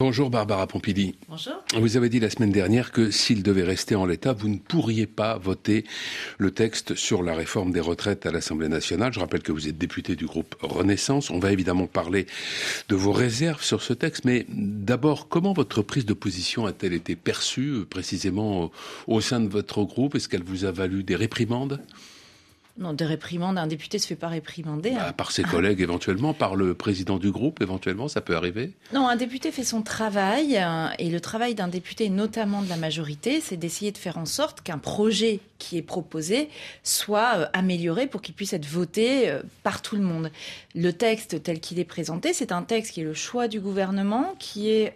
Bonjour Barbara Pompili. Bonjour. Vous avez dit la semaine dernière que s'il devait rester en l'état, vous ne pourriez pas voter le texte sur la réforme des retraites à l'Assemblée nationale. Je rappelle que vous êtes député du groupe Renaissance. On va évidemment parler de vos réserves sur ce texte, mais d'abord, comment votre prise de position a-t-elle été perçue précisément au sein de votre groupe? Est-ce qu'elle vous a valu des réprimandes? Non, des réprimandes, un député se fait pas réprimander. Hein. Bah, par ses collègues éventuellement, par le président du groupe éventuellement, ça peut arriver Non, un député fait son travail, euh, et le travail d'un député, notamment de la majorité, c'est d'essayer de faire en sorte qu'un projet qui est proposé soit euh, amélioré pour qu'il puisse être voté euh, par tout le monde. Le texte tel qu'il est présenté, c'est un texte qui est le choix du gouvernement, qui est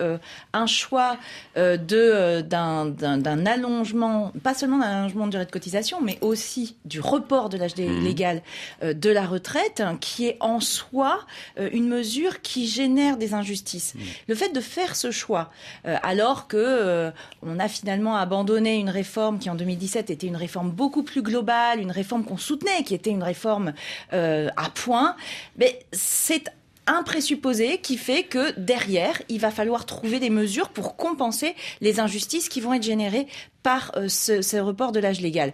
un choix de d'un allongement, pas seulement d'un allongement de durée de cotisation, mais aussi du report de la Mhm. légal euh, de la retraite, hein, qui est en soi euh, une mesure qui génère des injustices. Mhm. Le fait de faire ce choix, euh, alors que on a finalement abandonné une réforme qui en 2017 était une réforme beaucoup plus globale, une réforme qu'on soutenait, qui était une réforme à point, mais c'est un présupposé qui fait que derrière, il va falloir trouver des mesures pour compenser les injustices qui vont être générées par euh, ce, report de l'âge légal.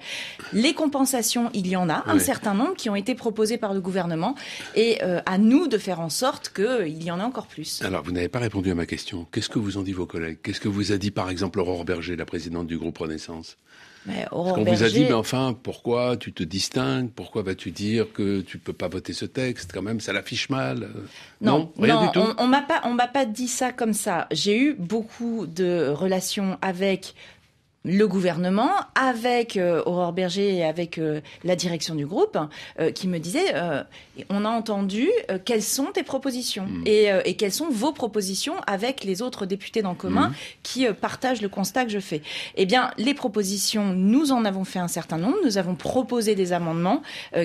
Les compensations, il y en a un certain nombre qui ont été proposées par le gouvernement et euh, à nous de faire en sorte qu'il euh, y en ait encore plus. Alors, vous n'avez pas répondu à ma question. Qu'est-ce que vous ont dit vos collègues? Qu'est-ce que vous a dit par exemple Aurore Berger, la présidente du groupe Renaissance? On vous a dit, mais enfin, pourquoi tu te distingues? Pourquoi vas-tu dire que tu peux pas voter ce texte Quand même, ça l'affiche mal. Non, rien du tout. On, on m'a pas, on m'a pas dit ça comme ça. J'ai eu beaucoup de relations avec le gouvernement, avec euh, Aurore Berger et avec euh, la direction du groupe, euh, qui me disait on a entendu quelles sont tes propositions mm. et, quelles sont vos propositions avec les autres députés d'en commun mm. qui partagent le constat que je fais. Eh bien, les propositions, nous en avons fait un certain nombre. Nous avons proposé des amendements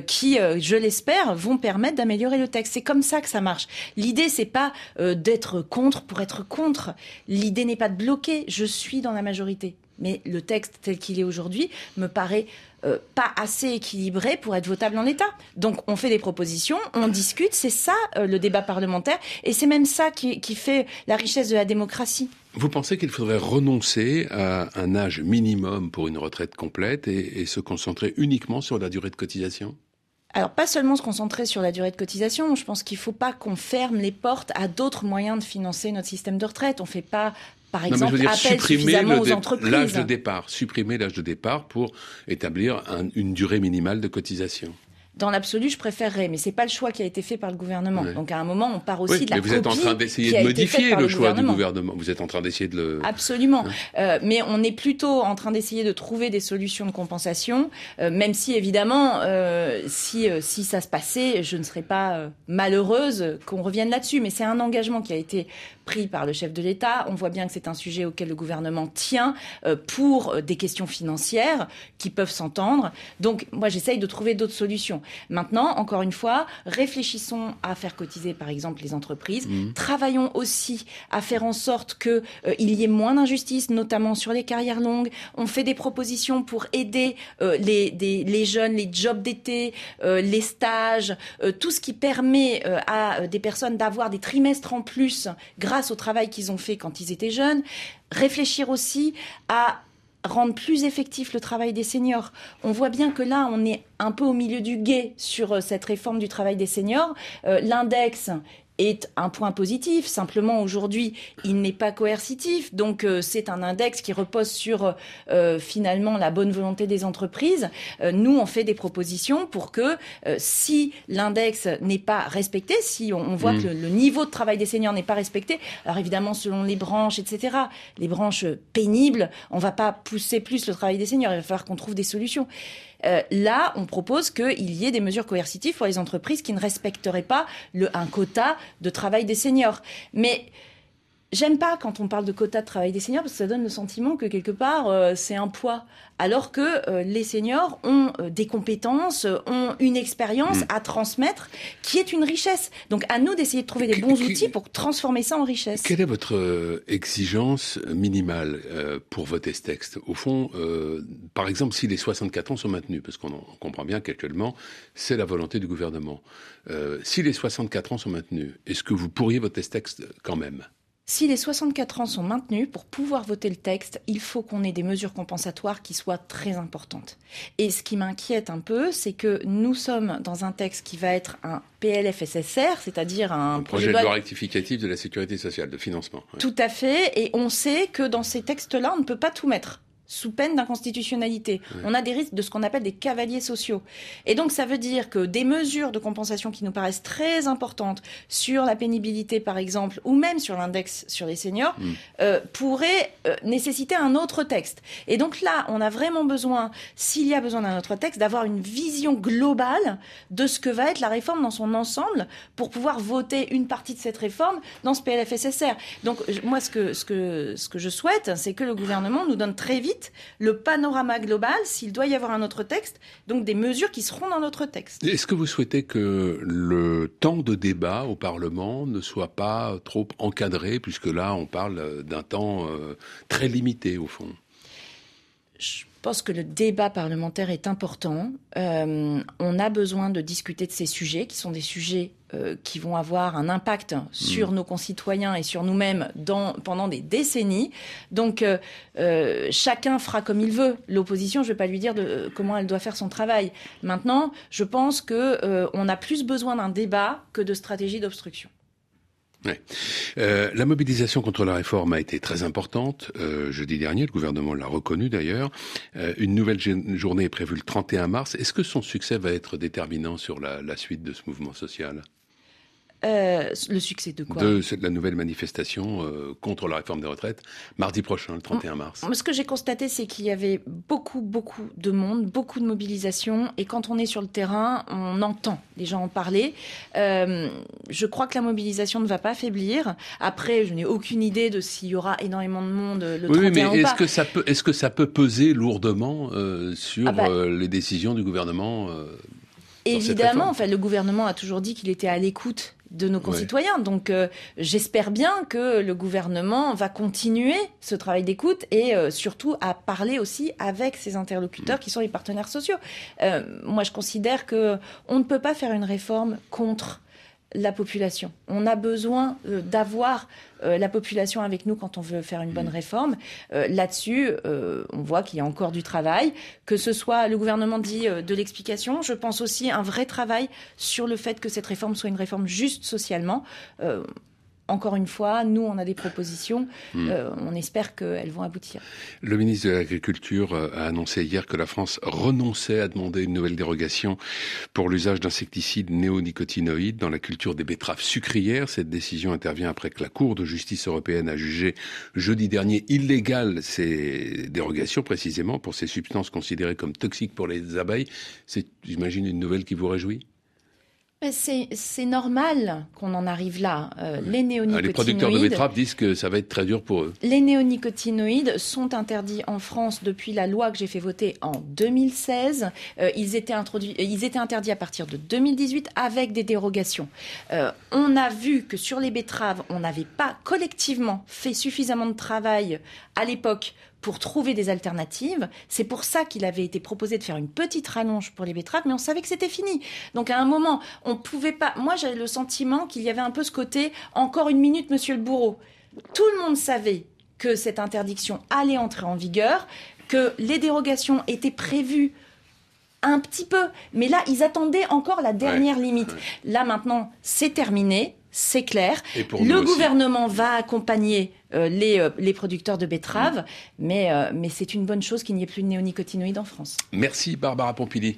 qui, je l'espère, vont permettre d'améliorer le texte. C'est comme ça que ça marche. L'idée, c'est pas d'être contre pour être contre. L'idée n'est pas de bloquer. Je suis dans la majorité mais le texte tel qu'il est aujourd'hui me paraît euh, pas assez équilibré pour être votable en l'état. Donc on fait des propositions, on discute, c'est ça euh, le débat parlementaire, et c'est même ça qui, fait la richesse de la démocratie. Vous pensez qu'il faudrait renoncer à un âge minimum pour une retraite complète et se concentrer uniquement sur la durée de cotisation? Alors, pas seulement se concentrer sur la durée de cotisation, je pense qu'il ne faut pas qu'on ferme les portes à d'autres moyens de financer notre système de retraite. On ne fait pas par exemple, non, supprimer l'âge de départ, supprimer l'âge de départ pour établir une durée minimale de cotisation. Dans l'absolu, je préférerais, mais c'est pas le choix qui a été fait par le gouvernement. Donc à un moment, on part aussi de la mais vous êtes en train d'essayer de modifier le, choix du gouvernement. Vous êtes en train d'essayer de le. Absolument. Euh, mais on est plutôt en train d'essayer de trouver des solutions de compensation, euh, même si évidemment, euh, si si ça se passait, je ne serais pas malheureuse qu'on revienne là-dessus. Mais c'est un engagement qui a été pris par le chef de l'État. On voit bien que c'est un sujet auquel le gouvernement tient pour des questions financières qui peuvent s'entendre. Donc moi, j'essaye de trouver d'autres solutions. Maintenant, encore une fois, réfléchissons à faire cotiser, par exemple, les entreprises. Mmh. Travaillons aussi à faire en sorte qu'il euh, y ait moins d'injustice, notamment sur les carrières longues. On fait des propositions pour aider euh, les, jeunes, les jobs d'été, euh, les stages, tout ce qui permet à des personnes d'avoir des trimestres en plus grâce au travail qu'ils ont fait quand ils étaient jeunes. Réfléchir aussi à rendre plus effectif le travail des seniors. On voit bien que là, on est un peu au milieu du guet sur euh, cette réforme du travail des seniors. Euh, l'index est un point positif. Simplement, aujourd'hui, il n'est pas coercitif. Donc, euh, c'est un index qui repose sur euh, finalement la bonne volonté des entreprises. Euh, nous, on fait des propositions pour que si l'index n'est pas respecté, si on, voit mmh. que le, niveau de travail des seniors n'est pas respecté, alors évidemment, selon les branches, etc., les branches pénibles, on ne va pas pousser plus le travail des seniors. Il va falloir qu'on trouve des solutions. Euh, là, on propose qu'il y ait des mesures coercitives pour les entreprises qui ne respecteraient pas le, un quota de travail des seniors. Mais J'aime pas quand on parle de quota de travail des seniors parce que ça donne le sentiment que quelque part euh, c'est un poids, alors que euh, les seniors ont euh, des compétences, ont une expérience mm. à transmettre qui est une richesse. Donc à nous d'essayer de trouver des bons outils pour transformer ça en richesse. Quelle est votre exigence minimale pour voter ce texte? Au fond, par exemple, si les 64 ans sont maintenus, parce qu'on comprend bien qu'actuellement c'est la volonté du gouvernement. si les 64 ans sont maintenus, est-ce que vous pourriez voter ce texte quand même? Si les 64 ans sont maintenus, pour pouvoir voter le texte, il faut qu'on ait des mesures compensatoires qui soient très importantes. Et ce qui m'inquiète un peu, c'est que nous sommes dans un texte qui va être un PLFSSR, c'est-à-dire un, projet, de loi rectificatif de la sécurité sociale, de financement. Tout à fait. Et on sait que dans ces textes-là, on ne peut pas tout mettre sous peine d'inconstitutionnalité. On a des risques de ce qu'on appelle des cavaliers sociaux. Et donc ça veut dire que des mesures de compensation qui nous paraissent très importantes sur la pénibilité par exemple, ou même sur l'index sur les seniors, mm. euh, pourraient euh, nécessiter un autre texte. Et donc là, on a vraiment besoin, s'il y a besoin d'un autre texte, d'avoir une vision globale de ce que va être la réforme dans son ensemble pour pouvoir voter une partie de cette réforme dans ce PLFSSR. Donc moi, ce que, ce que, ce que je souhaite, c'est que le gouvernement nous donne très vite le panorama global, s'il doit y avoir un autre texte, donc des mesures qui seront dans notre texte. Est-ce que vous souhaitez que le temps de débat au Parlement ne soit pas trop encadré, puisque là, on parle d'un temps euh, très limité, au fond? Je pense que le débat parlementaire est important. Euh, on a besoin de discuter de ces sujets, qui sont des sujets euh, qui vont avoir un impact sur mm. nos concitoyens et sur nous-mêmes pendant des décennies. Donc, euh, chacun fera comme il veut. L'opposition, je ne vais pas lui dire de, comment elle doit faire son travail. Maintenant, je pense qu'on a plus besoin d'un débat que de stratégie d'obstruction. Euh, la mobilisation contre la réforme a été très importante. Euh, jeudi dernier, le gouvernement l'a reconnu d'ailleurs. Euh, une nouvelle journée est prévue le 31 mars. Est-ce que son succès va être déterminant sur la suite de ce mouvement social? Euh, le succès de quoi De la nouvelle manifestation euh, contre la réforme des retraites, mardi prochain, le 31 mars. Ce que j'ai constaté, c'est qu'il y avait beaucoup, beaucoup de monde, beaucoup de mobilisation, et quand on est sur le terrain, on entend les gens en parler. Euh, je crois que la mobilisation ne va pas faiblir. Après, je n'ai aucune idée de s'il y aura énormément de monde le oui, 31 mais est-ce que ça peut, est-ce que ça peut peser lourdement sur ah bah les décisions du gouvernement Évidemment, enfin, le gouvernement a toujours dit qu'il était à l'écoute de nos concitoyens. Donc euh, j'espère bien que le gouvernement va continuer ce travail d'écoute et euh, surtout à parler aussi avec ses interlocuteurs qui sont les partenaires sociaux. Euh, moi, je considère que on ne peut pas faire une réforme contre la population. On a besoin euh, d'avoir euh, la population avec nous quand on veut faire une bonne mm. réforme. Euh, là-dessus, on voit qu'il y a encore du travail, que ce soit le gouvernement dit de l'explication. Je pense aussi un vrai travail sur le fait que cette réforme soit une réforme juste socialement encore une fois, nous, on a des propositions. Hmm. Euh, on espère qu'elles vont aboutir. Le ministre de l'Agriculture euh, a annoncé hier que la France renonçait à demander une nouvelle dérogation pour l'usage d'insecticides néonicotinoïdes dans la culture des betteraves sucrières. Cette décision intervient après que la Cour de justice européenne a jugé jeudi dernier illégales ces dérogations, précisément pour ces substances considérées comme toxiques pour les abeilles. C'est, j'imagine, une nouvelle qui vous réjouit? C'est normal qu'on en arrive là. Euh, les néonicotinoïdes. Ah, les producteurs de betteraves disent que ça va être très dur pour eux. Les néonicotinoïdes sont interdits en France depuis la loi que j'ai fait voter en 2016. Euh, ils, étaient introduits, ils étaient interdits à partir de 2018 avec des dérogations. Euh, on a vu que sur les betteraves, on n'avait pas collectivement fait suffisamment de travail à l'époque pour trouver des alternatives. C'est pour ça qu'il avait été proposé de faire une petite rallonge pour les betteraves, mais on savait que c'était fini. Donc à un moment, on pouvait pas. Moi, j'avais le sentiment qu'il y avait un peu ce côté encore une minute, monsieur le bourreau. Tout le monde savait que cette interdiction allait entrer en vigueur, que les dérogations étaient prévues un petit peu, mais là, ils attendaient encore la dernière limite. Là, maintenant, c'est terminé c'est clair. Le gouvernement va accompagner euh, euh, les, producteurs de betteraves, mais, euh, mais c'est une bonne chose qu'il n'y ait plus de néonicotinoïdes en France. Merci Barbara Pompili.